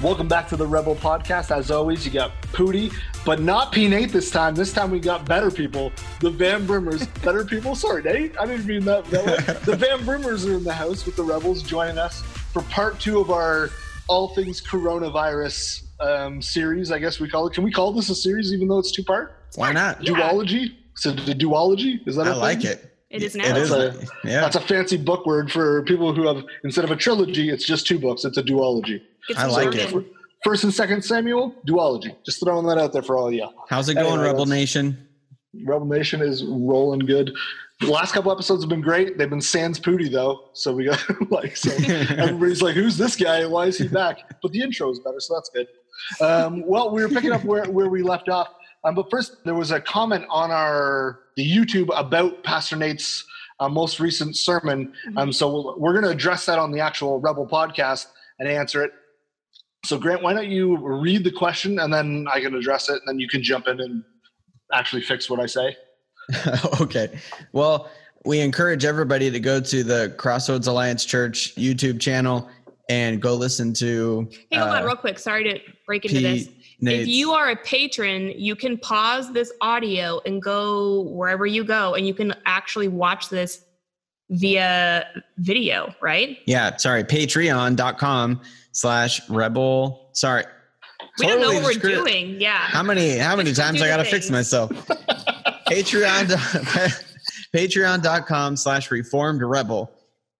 Welcome back to the Rebel Podcast. As always, you got Pooty, but not P Nate this time. This time we got better people. The Van Brimmers, better people. Sorry, Nate. I didn't mean that. that way. The Van Brimmers are in the house with the Rebels joining us for part two of our all things coronavirus um, series. I guess we call it. Can we call this a series, even though it's two part? Why not? Yeah. Duology. So the duology is that? I a thing? like it. It is now. is. That's a, Yeah. that's a fancy book word for people who have instead of a trilogy, it's just two books. It's a duology. It's I like Morgan. it. First and Second Samuel, duology. Just throwing that out there for all of you. How's it going, Anyway, Rebel Nation? Rebel Nation is rolling good. The last couple episodes have been great. They've been sans pooty though, so we got like so everybody's like, "Who's this guy? Why is he back?" But the intro is better, so that's good. Um, well, we were picking up where, where we left off, um, but first there was a comment on our the YouTube about Pastor Nate's uh, most recent sermon. Um, so we'll, we're going to address that on the actual Rebel podcast and answer it. So Grant, why don't you read the question and then I can address it, and then you can jump in and actually fix what I say. okay. Well, we encourage everybody to go to the Crossroads Alliance Church YouTube channel and go listen to. Hey, hold uh, on, real quick. Sorry to break into Pete this. Nate's- If you are a patron, you can pause this audio and go wherever you go, and you can actually watch this via video, right? yeah, sorry, patreon.com slash rebel. Sorry. We don't know what we're doing. Yeah. How many how many Just times I gotta fix myself? Patreon patreon.com slash reformed rebel.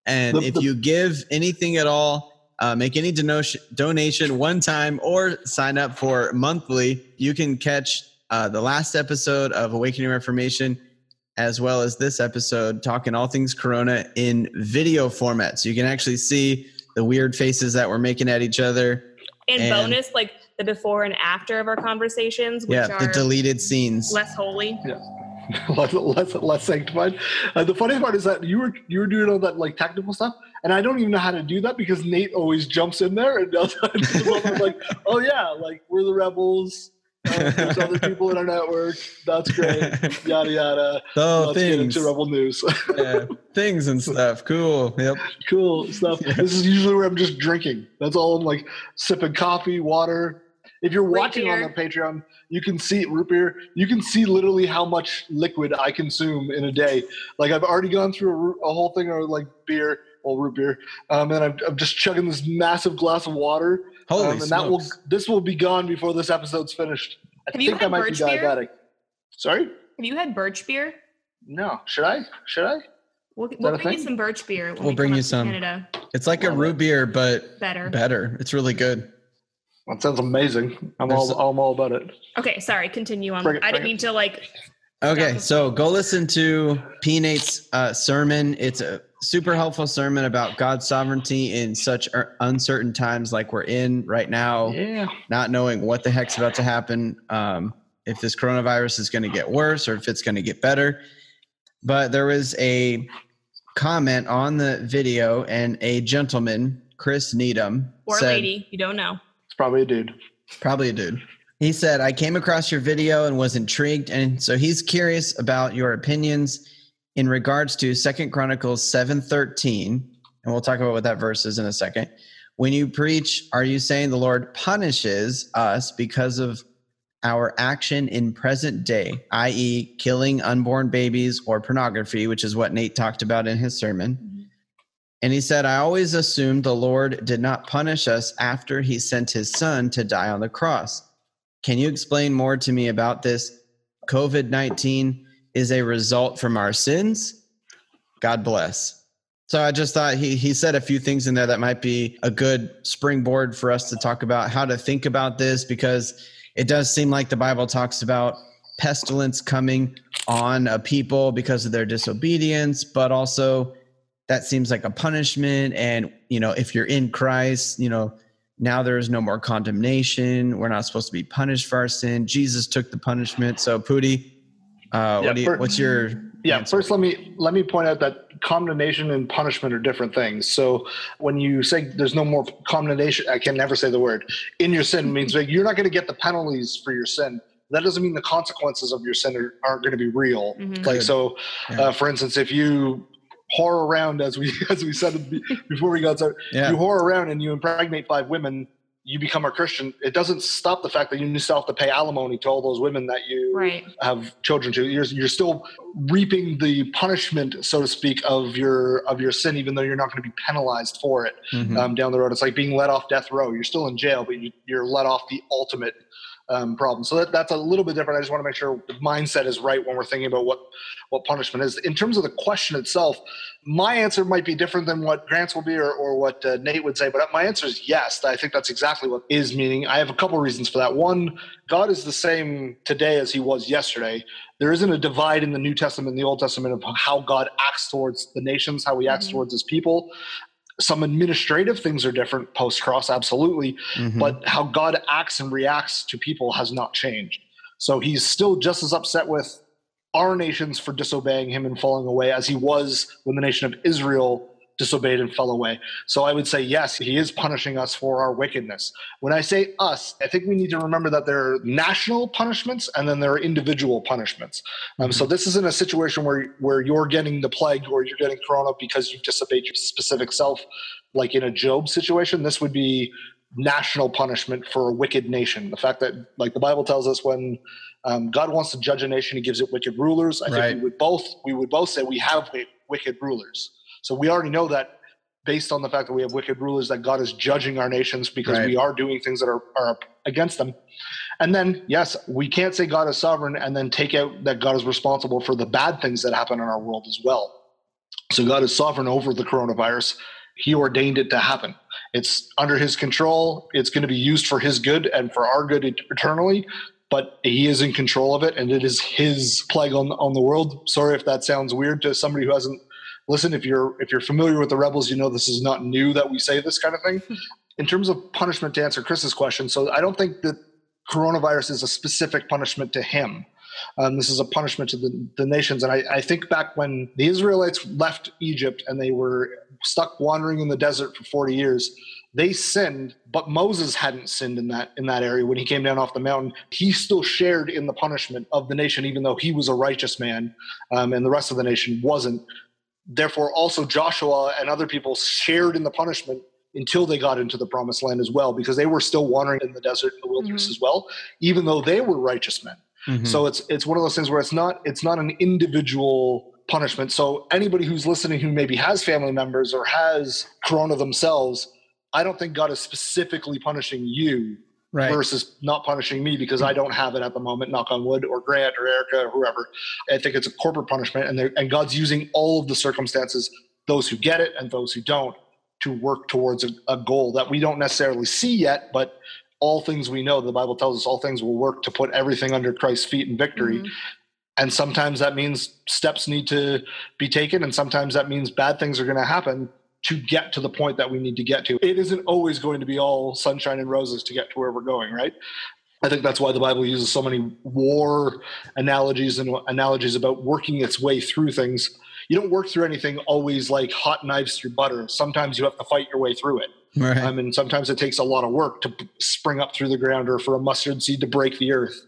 And if you give anything at all, uh, make any donation donation one time or sign up for monthly, you can catch uh, the last episode of Awakening Reformation as well as this episode talking all things corona in video format. So you can actually see the weird faces that we're making at each other. and, and- bonus, like the before and after of our conversations, which Yeah, are the deleted scenes. less holy. less, less, less sanctified. Uh, the funny part is that you were you were doing all that like technical stuff, and I don't even know how to do that because Nate always jumps in there and does. Like, oh yeah, like we're the rebels. There's other people in our network. That's great. Yada yada. Oh, Let's get things. into rebel news. yeah, things and stuff. Cool. Yep. cool stuff. This is usually where I'm just drinking. That's all I'm like sipping coffee, water. If you're Root watching on the Patreon, you can see root beer. You can see literally how much liquid I consume in a day. Like I've already gone through a, a whole thing of like beer, well root beer, um, and I'm, I'm just chugging this massive glass of water. Holy um, and that will smokes. this will be gone before this episode's finished. I Have you think I had might be birch beer? diabetic. Sorry? Have you had birch beer? No. Should I? Should I? We'll, we'll a bring you some birch beer. When We'll we bring come you up some. Canada. It's like a root it. beer, but Better. better. It's really good. That sounds amazing. I'm There's- all I'm all about it. Okay, sorry. Continue on. Bring it, I didn't it. mean to like. Okay, so go listen to P. Nate's uh, sermon. It's a super helpful sermon about God's sovereignty in such er- uncertain times like we're in right now, Yeah. not knowing what the heck's about to happen, um, if this coronavirus is going to get worse or if it's going to get better. But there was a comment on the video, and a gentleman, Chris Needham, Or said, lady, you don't know. It's probably a dude. Probably a dude. He said, I came across your video and was intrigued. And so he's curious about your opinions in regards to Second Chronicles 7:13. And we'll talk about what that verse is in a second. When you preach, are you saying the Lord punishes us because of our action in present day, i.e., killing unborn babies or pornography, which is what Nate talked about in his sermon? Mm-hmm. And he said, I always assumed the Lord did not punish us after he sent his son to die on the cross. Can you explain more to me about this? COVID 19 is a result from our sins. God bless. So I just thought he, he said a few things in there that might be a good springboard for us to talk about how to think about this because it does seem like the Bible talks about pestilence coming on a people because of their disobedience, but also that seems like a punishment. And, you know, if you're in Christ, you know, now there is no more condemnation. We're not supposed to be punished for our sin. Jesus took the punishment. So, Pooty, uh, Yeah, what do you, for- what's your Yeah, answer? first let me let me point out that condemnation and punishment are different things. So when you say there's no more condemnation, I can never say the word in your sin means like you're not going to get the penalties for your sin. That doesn't mean the consequences of your sin are, aren't going to be real. Mhm. Like Good. so, Yeah. uh, for instance, if you whore around as we as we said before we got started, Yeah. you whore around and you impregnate five women, you become a Christian. It doesn't stop the fact that you still have to pay alimony to all those women that you Right. have children to. You're, you're still reaping the punishment, so to speak, of your of your sin, even though you're not going to be penalized for it Mhm. um, down the road. It's like being let off death row. You're still in jail, but you, you're let off the ultimate um, problem. So that, that's a little bit different. I just want to make sure the mindset is right when we're thinking about what what punishment is. In terms of the question itself, my answer might be different than what Grant's will be or, or what uh, Nate would say, but my answer is yes. I think that's exactly what is meaning. I have a couple reasons for that. One, God is the same today as he was yesterday. There isn't a divide in the New Testament and the Old Testament of how God acts towards the nations, how he acts Mhm. towards his people. Some administrative things are different post cross, absolutely Mhm. but how God acts and reacts to people has not changed. So he's still just as upset with our nations for disobeying him and falling away as he was when the nation of Israel disobeyed and fell away. So I would say, yes, he is punishing us for our wickedness. When I say us, I think we need to remember that there are national punishments and then there are individual punishments. Um, so this isn't a situation where, where you're getting the plague or you're getting corona because you've disobeyed your specific self, like in a Job situation. This would be national punishment for a wicked nation. The fact that, like the Bible tells us, when um, God wants to judge a nation, He gives it wicked rulers. I Right. think we would both we would both say we have wicked rulers. So we already know that based on the fact that we have wicked rulers, that God is judging our nations because Right. we are doing things that are, are against them. And then, yes, we can't say God is sovereign and then take out that God is responsible for the bad things that happen in our world as well. So God is sovereign over the coronavirus. He ordained it to happen. It's under his control. It's going to be used for his good and for our good eternally. But he is in control of it, and it is his plague on on the world. Sorry if that sounds weird to somebody who hasn't listened. If you're if you're familiar with the rebels, you know this is not new that we say this kind of thing. In terms of punishment, to answer Chris's question, so I don't think that coronavirus is a specific punishment to him. Um, this is a punishment to the, the nations. And I, I think back when the Israelites left Egypt and they were stuck wandering in the desert for 40 years, they sinned, but Moses hadn't sinned in that in that area when he came down off the mountain. He still shared in the punishment of the nation, even though he was a righteous man, um, and the rest of the nation wasn't. Therefore, also Joshua and other people shared in the punishment until they got into the promised land as well, because they were still wandering in the desert and the wilderness Mhm. as well, even though they were righteous men. Mhm. So it's it's one of those things where it's not it's not an individual punishment. So anybody who's listening who maybe has family members or has corona themselves, I don't think God is specifically punishing you right. versus not punishing me because I don't have it at the moment, knock on wood, or Grant or Erica or whoever. I think it's a corporate punishment and and God's using all of the circumstances, those who get it and those who don't, to work towards a, a goal that we don't necessarily see yet, but all things we know, the Bible tells us all things will work to put everything under Christ's feet in victory. Mhm. And sometimes that means steps need to be taken, and sometimes that means bad things are going to happen to get to the point that we need to get to. It isn't always going to be all sunshine and roses to get to where we're going, right? I think that's why the Bible uses so many war analogies and analogies about working its way through things. You don't work through anything always like hot knives through butter. Sometimes you have to fight your way through it. Right. I mean, sometimes it takes a lot of work to spring up through the ground or for a mustard seed to break the earth.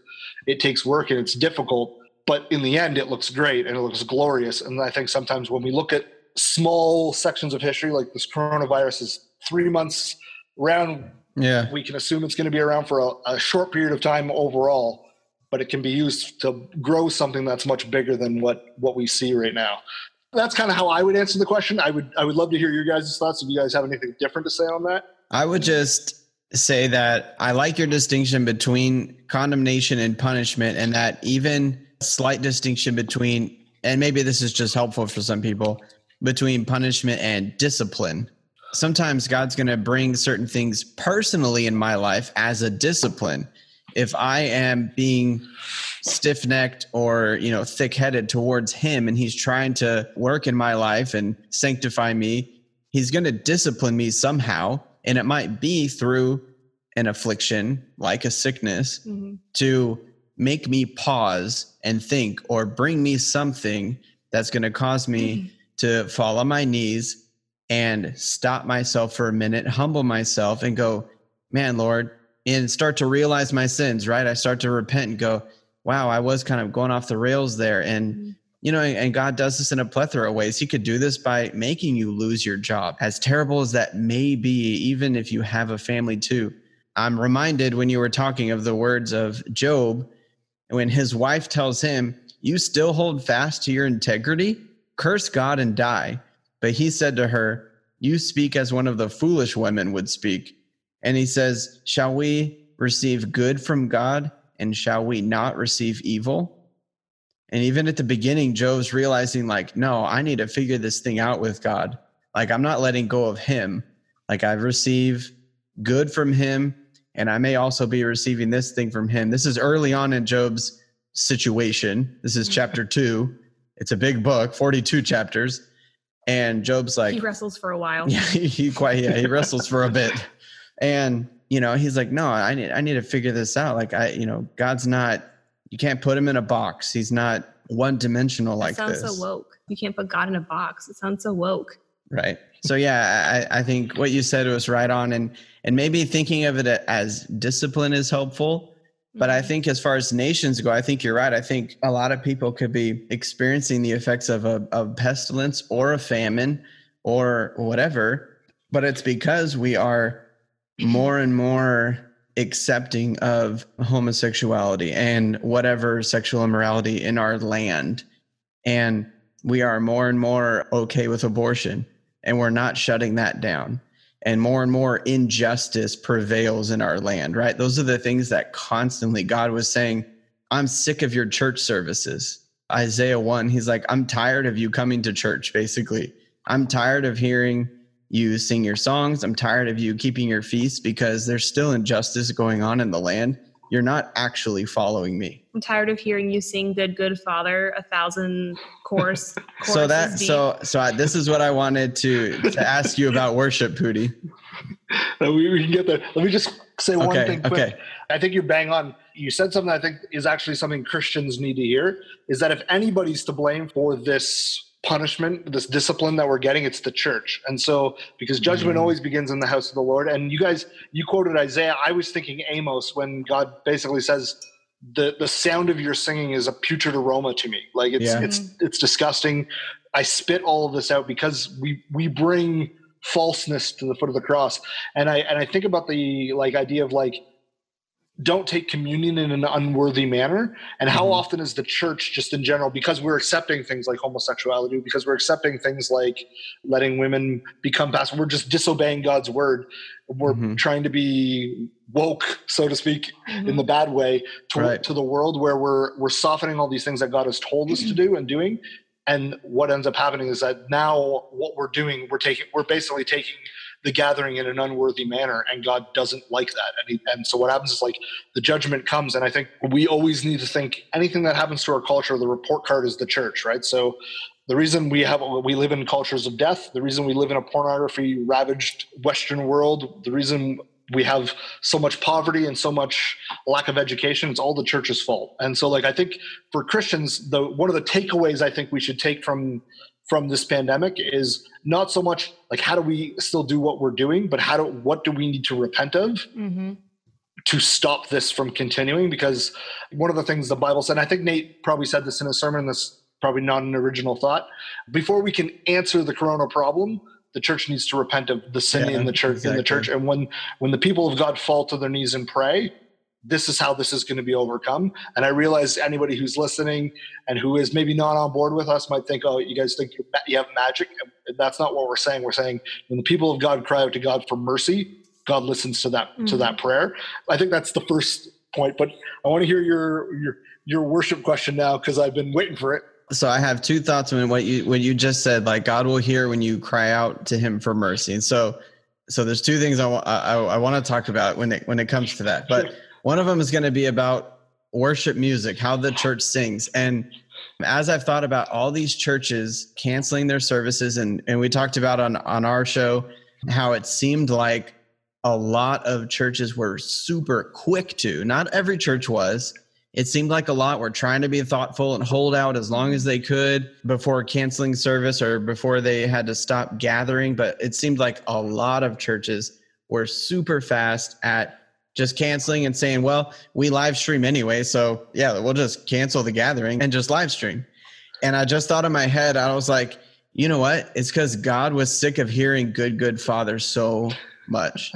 It takes work and it's difficult, but in the end, it looks great and it looks glorious. And I think sometimes when we look at small sections of history, like this coronavirus is three months around, yeah. we can assume it's going to be around for a, a short period of time overall, but it can be used to grow something that's much bigger than what, what we see right now. That's kind of how I would answer the question. I would I would love to hear your guys' thoughts if you guys have anything different to say on that. I would just say that I like your distinction between condemnation and punishment, and that even slight distinction between, and maybe this is just helpful for some people, between punishment and discipline. Sometimes God's going to bring certain things personally in my life as a discipline. If I am being stiff necked or, you know, thick headed towards Him and He's trying to work in my life and sanctify me, He's going to discipline me somehow. And it might be through an affliction like a sickness Mhm. to make me pause and think or bring me something that's going to cause me to fall on my knees and stop myself for a minute, humble myself, and go, man, Lord, and start to realize my sins, right? I start to repent and go, wow, I was kind of going off the rails there. And, mm-hmm. you know, and God does this in a plethora of ways. He could do this by making you lose your job, as terrible as that may be, even if you have a family too. I'm reminded when you were talking of the words of Job, when his wife tells him, You still hold fast to your integrity? Curse God and die. But he said to her, You speak as one of the foolish women would speak. And he says, Shall we receive good from God and shall we not receive evil? And even at the beginning, Job's realizing, like, no, I need to figure this thing out with God. Like, I'm not letting go of him. Like, I receive good from him, and I may also be receiving this thing from him. This is early on in Job's situation. This is mm-hmm. chapter two. It's a big book, 42 chapters. And Job's like, he wrestles for a while. yeah, he, quite yeah, he wrestles for a bit. And you know, he's like, no, I need I need to figure this out. Like I, you know, God's not you can't put him in a box. He's not one dimensional like that sounds this. so woke. You can't put God in a box. It sounds so woke. Right. So yeah, I, I think what you said was right on, and and maybe thinking of it as discipline is helpful. But I mm-hmm. think as far as nations go, I think you're right. I think a lot of people could be experiencing the effects of a of pestilence or a famine or whatever, but it's because we are more and more accepting of homosexuality and whatever sexual immorality in our land. And we are more and more okay with abortion and we're not shutting that down and more and more injustice prevails in our land right? Those are the things that constantly god was saying i'm sick of your church services. Isaiah 1 he's like i'm tired of you coming to church basically. I'm tired of hearing you sing your songs. I'm tired of you keeping your feasts because there's still injustice going on in the land you're not actually following me I'm tired of hearing you sing "Good Good Father" a thousand chorus. so that deep. so so I, this is what i wanted to to ask you about worship pooty Uh, we, we can get there. Let me just say one thing quick. okay. I think you're bang on. You said something I think is actually something Christians need to hear is that if anybody's to blame for this punishment, this discipline that we're getting, it's the church. And so, because judgment Mm-hmm. always begins in the house of the Lord, and you guys, you quoted Isaiah. I was thinking Amos when God basically says, the, the sound of your singing is a putrid aroma to me. Like it's, Yeah. it's, it's disgusting. I spit all of this out because we, we bring falseness to the foot of the cross and i and i think about the like idea of like don't take communion in an unworthy manner and how Mhm. often is the church just in general because we're accepting things like homosexuality because we're accepting things like letting women become pastors we're just disobeying god's word we're Mhm. trying to be woke so to speak Mhm. in the bad way to, Right. to the world where we're we're softening all these things that god has told us to do and doing and what ends up happening is that now what we're doing we're taking we're basically taking the gathering in an unworthy manner and god doesn't like that. And, he, and so what happens is like the judgment comes and i think we always need to think anything that happens to our culture the report card is the church right? So the reason we have we live in cultures of death the reason we live in a pornography ravaged western world the reason we have so much poverty and so much lack of education it's all the church's fault. And so like i think for christians the one of the takeaways i think we should take from from this pandemic is not so much like how do we still do what we're doing but how do what do we need to repent of Mhm. to stop this from continuing? Because one of the things the bible said and i think nate probably said this in a sermon this probably not an original thought before we can answer the corona problem the church needs to repent of the sin Yeah, in the church in the church. And when when the people of god fall to their knees and pray this is how this is going to be overcome. And I realize anybody who's listening and who is maybe not on board with us might think, oh, you guys think you're, you have magic. And that's not what we're saying. We're saying when the people of God cry out to God for mercy, God listens to that mm-hmm. to that prayer. I think that's the first point. But I want to hear your your your worship question now because I've been waiting for it. So I have two thoughts on what you what you just said. Like God will hear when you cry out to Him for mercy. And so so there's two things I, I, I want to talk about when it when it comes to that. But one of them is going to be about worship music, how the church sings. And as I've thought about all these churches canceling their services, and, and we talked about on, on our show how it seemed like a lot of churches were super quick to, not every church was. It seemed like a lot were trying to be thoughtful and hold out as long as they could before canceling service or before they had to stop gathering. But it seemed like a lot of churches were super fast at just canceling and saying, well, we live stream anyway. So yeah, we'll just cancel the gathering and just live stream. And I just thought in my head, I was like, you know what? It's because God was sick of hearing good, good father so much.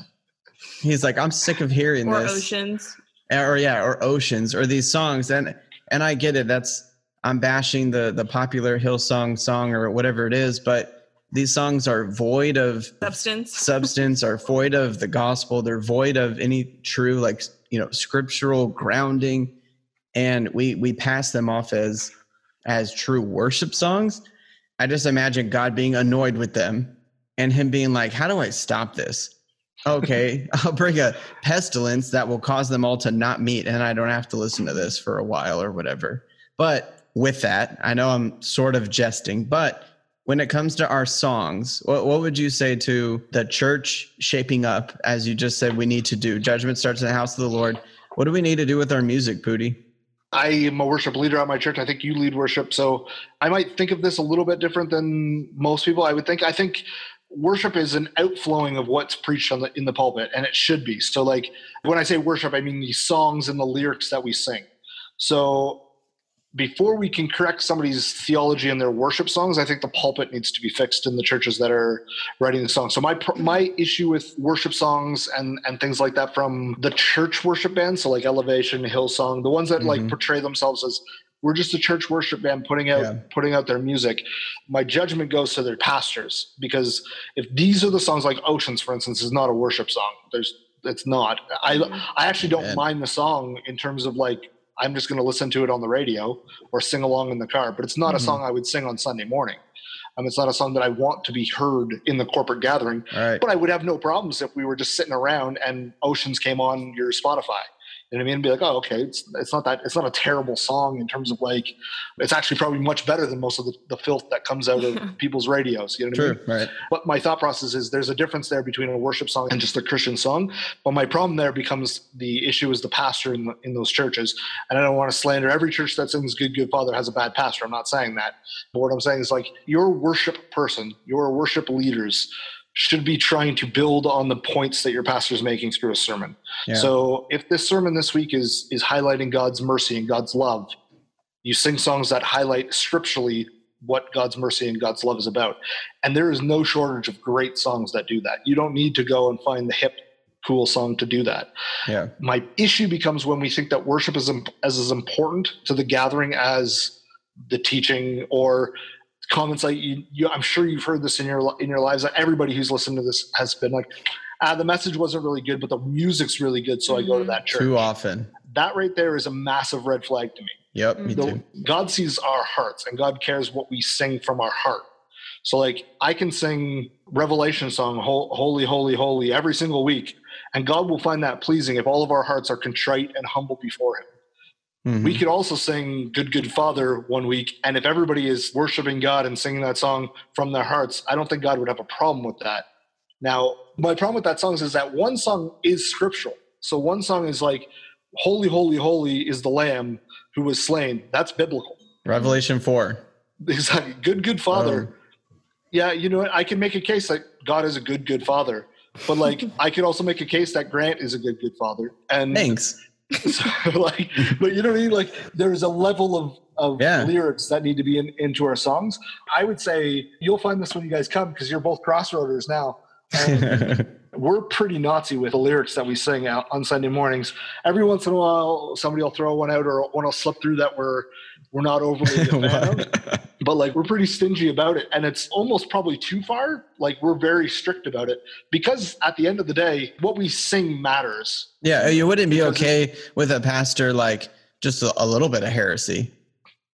He's like, I'm sick of hearing or this. oceans. Eh, or yeah, or oceans or these songs. And and I get it. That's I'm bashing the the popular Hillsong song or whatever it is, but these songs are void of substance. substance are void of the gospel. They're void of any true like you know scriptural grounding. And we we pass them off as as true worship songs. I just imagine god being annoyed with them and him being like how do i stop this? Okay i'll bring a pestilence that will cause them all to not meet and i don't have to listen to this for a while or whatever. But with that i know i'm sort of jesting but when it comes to our songs, what, what would you say to the church shaping up, as you just said we need to do? Judgment starts in the house of the Lord. What do we need to do with our music, Pooty? I am a worship leader at my church. I think you lead worship. So I might think of this a little bit different than most people. I would think. I think worship is an outflowing of what's preached the, in the pulpit, and it should be. So, like when I say worship, I mean the songs and the lyrics that we sing. So before we can correct somebody's theology in their worship songs, I think the pulpit needs to be fixed in the churches that are writing the songs. So my my issue with worship songs and and things like that from the church worship bands, so like Elevation, Hillsong, the ones that mm-hmm. like portray themselves as we're just a church worship band putting out yeah. putting out their music. My judgment goes to their pastors because if these are the songs like Oceans, for instance, is not a worship song. There's it's not. I mm-hmm. I actually don't mind the song in terms of like I'm just going to listen to it on the radio or sing along in the car. But it's not mm-hmm. a song I would sing on Sunday morning. Um, it's not a song that I want to be heard in the corporate gathering. Right. But I would have no problems if we were just sitting around and Oceans came on your Spotify you know what I mean? And Be like, oh, okay, it's it's not that it's not a terrible song in terms of like it's actually probably much better than most of the, the filth that comes out of people's radios. You know what True, I mean? Right. But my thought process is there's a difference there between a worship song and just a Christian song. But my problem there becomes the issue is the pastor in the, in those churches. And I don't want to slander every church that sings Good Good Father has a bad pastor. I'm not saying that. But what I'm saying is like your worship person, your worship leaders should be trying to build on the points that your pastor is making through a sermon. Yeah. So if this sermon this week is is highlighting God's mercy and God's love, you sing songs that highlight scripturally what God's mercy and God's love is about. And there is no shortage of great songs that do that. You don't need to go and find the hip cool song to do that. Yeah. My issue becomes when we think that worship is as as important to the gathering as the teaching or comments like you, you, I'm sure you've heard this in your in your lives. Everybody who's listened to this has been like, ah, the message wasn't really good, but the music's really good, so I go to mm-hmm. that church. Too often. That right there is a massive red flag to me. Yep, me too. God sees our hearts, and God cares what we sing from our heart. So, like, I can sing Revelation song, "Holy, Holy, Holy" every single week, and God will find that pleasing if all of our hearts are contrite and humble before Him. Mm-hmm. We could also sing Good Good Father one week. And if everybody is worshiping God and singing that song from their hearts, I don't think God would have a problem with that. Now, my problem with that song is that one song is scriptural. So one song is like, Holy, Holy, Holy is the Lamb who was slain. That's biblical. Revelation 4. Exactly. Good, good Father. Oh. Yeah, you know what? I can make a case that God is a good, good Father. But like, I could also make a case that Grant is a good, good Father. And thanks so, like, but you know what I mean? Like, there's a level of of yeah. lyrics that need to be in, into our songs. I would say you'll find this when you guys come because you're both crossroaders now. we're pretty Nazi with the lyrics that we sing out on Sunday mornings. Every once in a while, somebody will throw one out or one will slip through that we're we're not overly a fan of. But like we're pretty stingy about it, and it's almost probably too far. Like we're very strict about it because at the end of the day, what we sing matters. Yeah, you wouldn't be Because- okay with a pastor like just a, a little bit of heresy.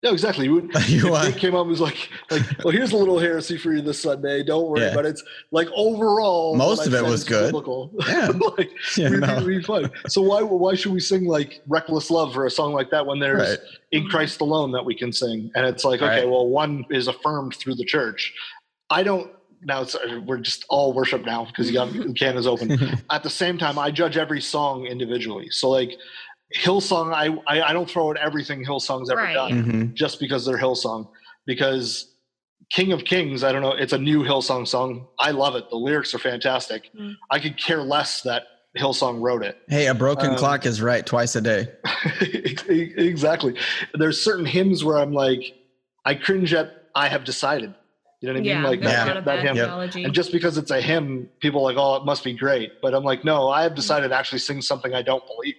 Yeah, exactly. You You if they came up and was like, like, well, here's a little heresy for you this Sunday. Don't worry, Yeah. but it's like overall, Most of it was good. biblical. Yeah. like Yeah, no. we'd. So why why should we sing like "Reckless Love" for a song like that when there's Right. "In Christ Alone" that we can sing? And it's like, okay, Right. well, one is affirmed through the church. I don't. Now it's we're just all worship now because you got the can is open. At the same time, I judge every song individually. So like Hillsong, I I, I don't throw at everything Hillsong's ever Right. done Mhm. just because they're Hillsong. Because King of Kings, I don't know, it's a new Hillsong song. I love it. The lyrics are fantastic. Mm. I could care less that Hillsong wrote it. Hey, a broken Um, clock is right twice a day. exactly. There's certain hymns where I'm like, I cringe at I have decided. You know what I Yeah, mean? Like there's Yeah. a lot that bad hymn. theology. And just because it's a hymn, people are like, oh, it must be great. But I'm like, no, I have decided to actually sing something I don't believe.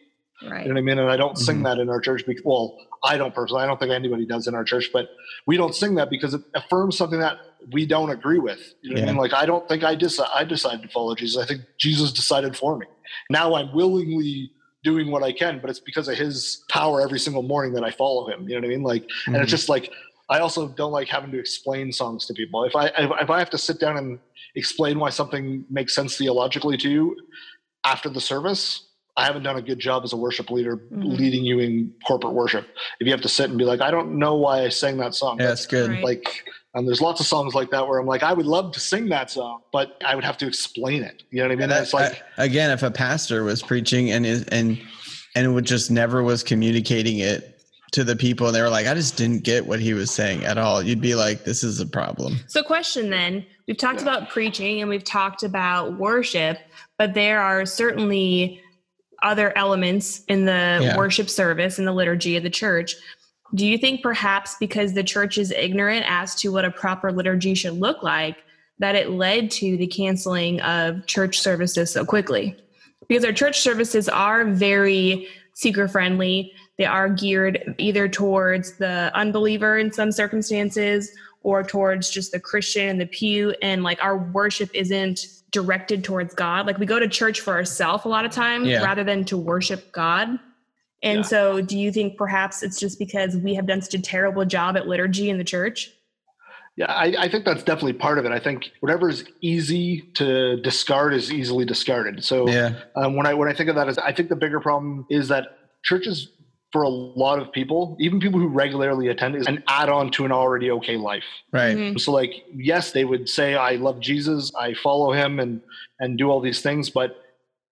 Right. You know what I mean? And I don't sing Mhm. that in our church. Because, well, I don't personally. I don't think anybody does in our church. But we don't sing that because it affirms something that we don't agree with. You know what I mean? Like I don't think I deci- I decided to follow Jesus. I think Jesus decided for me. Now I'm willingly doing what I can, but it's because of His power every single morning that I follow Him. You know what I mean? Like, and Mhm. it's just like I also don't like having to explain songs to people. If I if, if I have to sit down and explain why something makes sense theologically to you after the service, I haven't done a good job as a worship leader Mhm. leading you in corporate worship. If you have to sit and be like, I don't know why I sang that song. Yeah, that's good. Right. like and there's lots of songs like that where I'm like, I would love to sing that song, but I would have to explain it. You know what I mean? And And that- it's like I- again, if a pastor was preaching and is and and would just never was communicating it to the people, and they were like, I just didn't get what he was saying at all. You'd be like, this is a problem. So, question then we've talked about preaching and we've talked about worship, but there are certainly other elements in the Yeah. worship service and the liturgy of the church. Do you think perhaps because the church is ignorant as to what a proper liturgy should look like, that it led to the canceling of church services so quickly? Because our church services are very seeker friendly. They are geared either towards the unbeliever in some circumstances or towards just the Christian in the pew. And like our worship isn't directed towards God. Like we go to church for ourselves a lot of time Yeah. rather than to worship God. And Yeah. so, do you think perhaps it's just because we have done such a terrible job at liturgy in the church? Yeah, I, I think that's definitely part of it. I think whatever is easy to discard is easily discarded. So Yeah. um, when I when I think of that, is I think the bigger problem is that churches, for a lot of people, even people who regularly attend, is an add-on to an already okay life. Right. Mhm. So like, yes, they would say, "I love Jesus, I follow Him," and and do all these things, but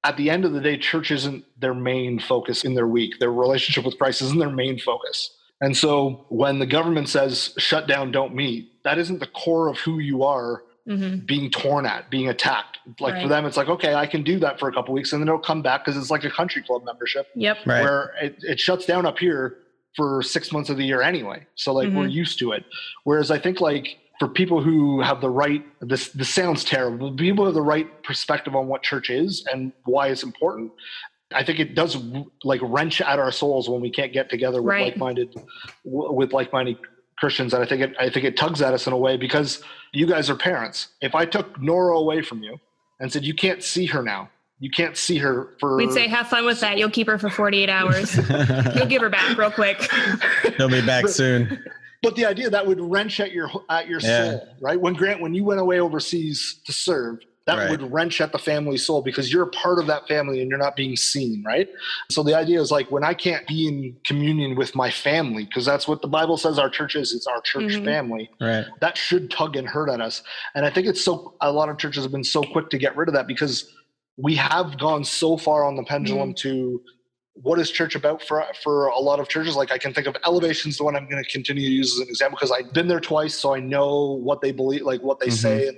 at the end of the day, church isn't their main focus in their week. Their relationship with Christ isn't their main focus. And so when the government says shut down, don't meet, that isn't the core of who you are hmm being torn at, being attacked. Like for them, it's like, okay, I can do that for a couple weeks and then it'll come back because it's like a country club membership Yep. Right. where it, it shuts down up here for six months of the year anyway. So like we're used to it. Whereas I think like for people who have the right this this sounds terrible, people who have the right perspective on what church is and why it's important. I think it does like wrench at our souls when we can't get together with Right. like-minded with like-minded Christians, and I think it I think it tugs at us in a way because you guys are parents. If I took Nora away from you and said you can't see her now, you can't see her for We'd say, have fun with that. You'll keep her for 48 hours. You'll give her back real quick. He'll be back soon. But the idea that would wrench at your at your Yeah. soul, right? When Grant, when you went away overseas to serve, that Right. would wrench at the family soul because you're a part of that family and you're not being seen, right? So the idea is like when I can't be in communion with my family, because that's what the Bible says our church is, it's our church Mhm. family. Right. That should tug and hurt at us. And I think it's so a lot of churches have been so quick to get rid of that because we have gone so far on the pendulum to what is church about for for a lot of churches like i can think of elevations the one i'm going to continue to use as an example because i've been there twice so i know what they believe like what they Mhm. say and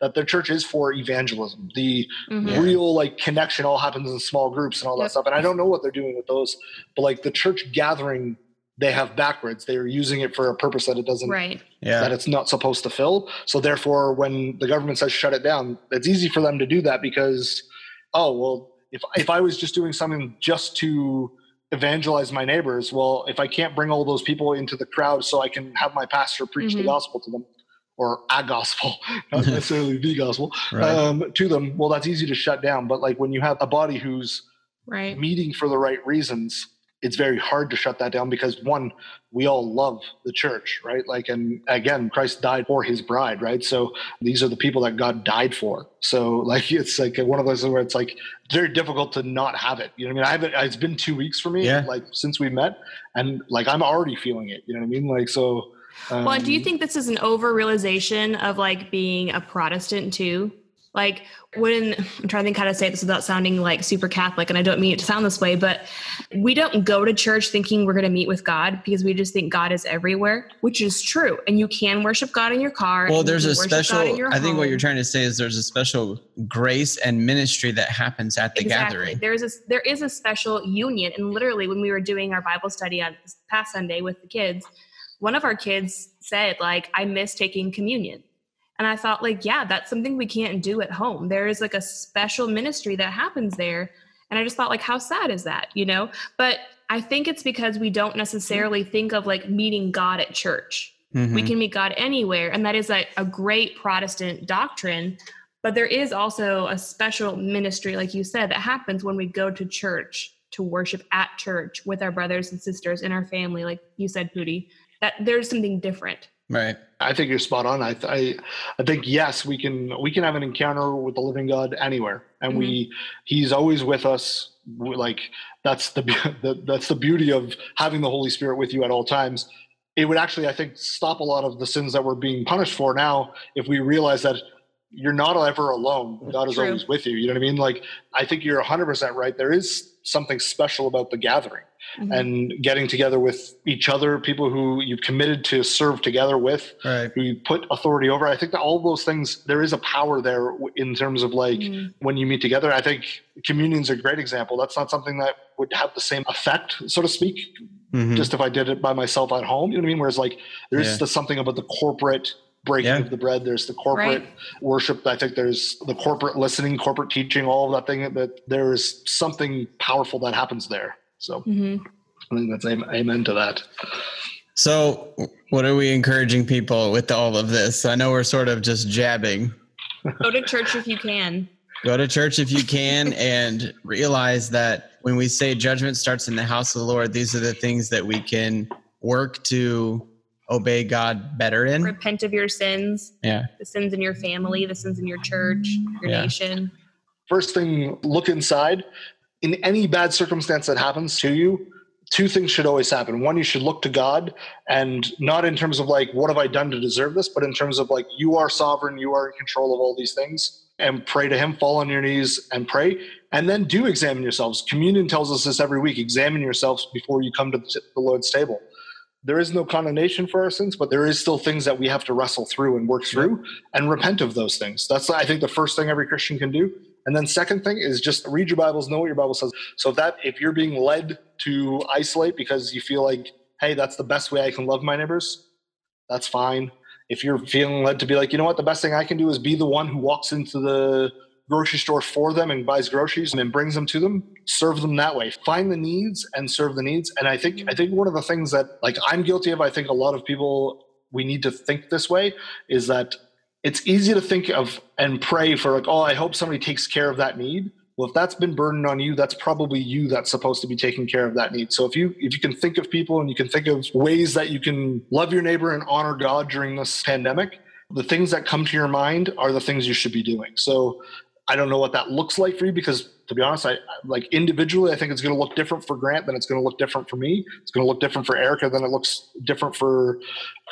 that their church is for evangelism the Mhm. real like connection all happens in small groups and all that stuff and i don't know what they're doing with those but like the church gathering they have backwards they're using it for a purpose that it doesn't Right. Yeah. that it's not supposed to fill. So therefore, when the government says shut it down, it's easy for them to do that because oh well, if if I was just doing something just to evangelize my neighbors, well, if I can't bring all those people into the crowd so I can have my pastor preach the Mhm. gospel to them, or a gospel, not necessarily the gospel, Right. um, to them, well, that's easy to shut down. But like when you have a body who's Right. meeting for the right reasons, it's very hard to shut that down because one, we all love the church, right? Like, and again, Christ died for his bride, right? So these are the people that God died for. So like, it's like one of those where it's like very difficult to not have it. You know what I mean? I haven't, it's been two weeks for me, Yeah. like since we met and like, I'm already feeling it, you know what I mean? Like, so. Um, Well, do you think this is an over realization of like being a Protestant too? Like when I'm trying to think how to say this without sounding like super Catholic, and I don't mean it to sound this way, but we don't go to church thinking we're going to meet with God because we just think God is everywhere, which is true. And you can worship God in your car. Well, there's a worship God in special. I think what you're trying to say is there's a special grace and ministry that happens at the gathering. There's a there is a special union, and literally when we were doing our Bible study on this past Sunday with the kids, one of our kids said like, "I miss taking communion," and I thought like, yeah, that's something we can't do at home. There is like a special ministry that happens there, and I just thought like, how sad is that, you know? But I think it's because we don't necessarily think of like meeting God at church we Mhm. can meet God anywhere. And that is like a great Protestant doctrine. But there is also a special ministry, like you said, that happens when we go to church to worship at church with our brothers and sisters in our family, like you said, Pooty, that there's something different. Right. I think you're spot on. I, I, I think yes, we can we can have an encounter with the living God anywhere, and we mm-hmm. He's always with us. We- Like that's the, the that's the beauty of having the Holy Spirit with you at all times. It would actually, I think, stop a lot of the sins that we're being punished for now if we realize that you're not ever alone. God is True. always with you. You know what I mean? Like I think you're 100 percent right. There is something special about the gathering Mhm. and getting together with each other, people who you've committed to serve together with Right. who you put authority over. I think that all those things, there is a power there in terms of like Mhm. when you meet together. I think communion's are a great example. That's not something that would have the same effect, so to speak, Mhm. just if I did it by myself at home. You know what I mean? Whereas like there's Yeah. the something about the corporate breaking Yeah. of the bread. There's the corporate Right. worship. I think there's the corporate listening, corporate teaching, all of that thing. That there is something powerful that happens there. So Mhm. I think that's amen to that. So, what are we encouraging people with all of this? I know we're sort of just jabbing. Go to church if you can. Go to church if you can and realize that when we say judgment starts in the house of the Lord, these are the things that we can work to obey God better in. Repent of your sins, Yeah. the sins in your family, the sins in your church, your Yeah. nation. first thing look inside in any bad circumstance that happens to you two things should always happen one you should look to god and not in terms of like what have i done to deserve this but in terms of like you are sovereign you are in control of all these things and pray to him fall on your knees and pray and then do examine yourselves communion tells us this every week examine yourselves before you come to the lord's table there is no condemnation for our sins, but there is still things that we have to wrestle through and work through and repent of those things. That's I think the first thing every Christian can do. And then second thing is just read your Bibles, know what your Bible says. So that if you're being led to isolate because you feel like, hey, that's the best way I can love my neighbors, that's fine. If you're feeling led to be like, you know what, the best thing I can do is be the one who walks into the grocery store for them and buys groceries and then brings them to them serve them that way. Find the needs and serve the needs. And i think i think one of the things that like i'm guilty of i think a lot of people we need to think this way is that it's easy to think of and pray for like oh i hope somebody takes care of that need. Well if that's been burdened on you that's probably you that's supposed to be taking care of that need. So if you if you can think of people and you can think of ways that you can love your neighbor and honor god during this pandemic the things that come to your mind are the things you should be doing. So I don't know what that looks like for you because, to be honest, I like individually, I think it's going to look different for Grant than it's going to look different for me. It's going to look different for Erica than it looks different for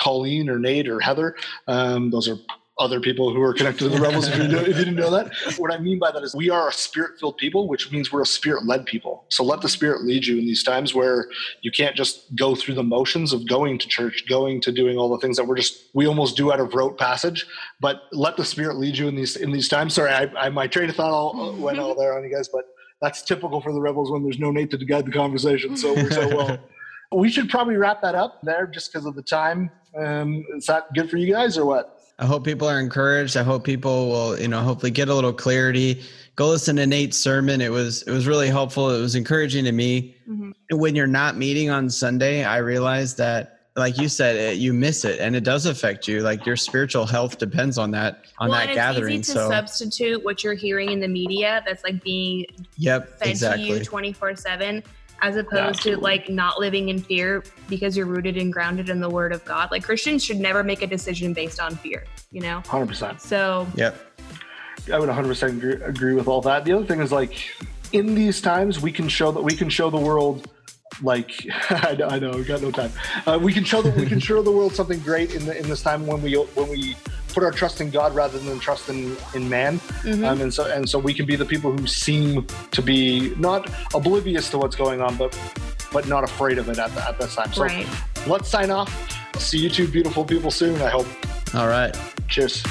Colleen or Nate or Heather. Um, those are other people who are connected to the rebels. if, you know, if you didn't know that, what I mean by that is we are a spirit-filled people, which means we're a spirit-led people. So let the spirit lead you in these times where you can't just go through the motions of going to church, going to doing all the things that we're just we almost do out of rote passage. But let the spirit lead you in these in these times. Sorry, I, I my train of thought all uh, went all there on you guys, but that's typical for the rebels when there's no Nate to guide the conversation. So we're so well. We should probably wrap that up there just because of the time. Um, is that good for you guys or what? I hope people are encouraged. I hope people will, you know, hopefully get a little clarity. Go listen to Nate's sermon. It was it was really helpful. It was encouraging to me. Mhm. When you're not meeting on Sunday, I realized that like you said, it, you miss it and it does affect you. Like your spiritual health depends on that on well, that gathering. To So substitute what you're hearing in the media that's like being yep, fed to exactly. you 24 7 as opposed to like not living in fear because you're rooted and grounded in the word of god like christians should never make a decision based on fear you know 100%. so yeah, I would 100% agree, agree with all that. The other thing is like in these times we can show that we can show the world like I know, I know we got no time. Uh, we can show that we can show the world something great in the, in this time when we when we put our trust in God rather than trust in in man. Um, and so and so we can be the people who seem to be not oblivious to what's going on, but but not afraid of it at, the, at this time. So Right. let's sign off. See you two beautiful people soon. I hope. All right. Cheers.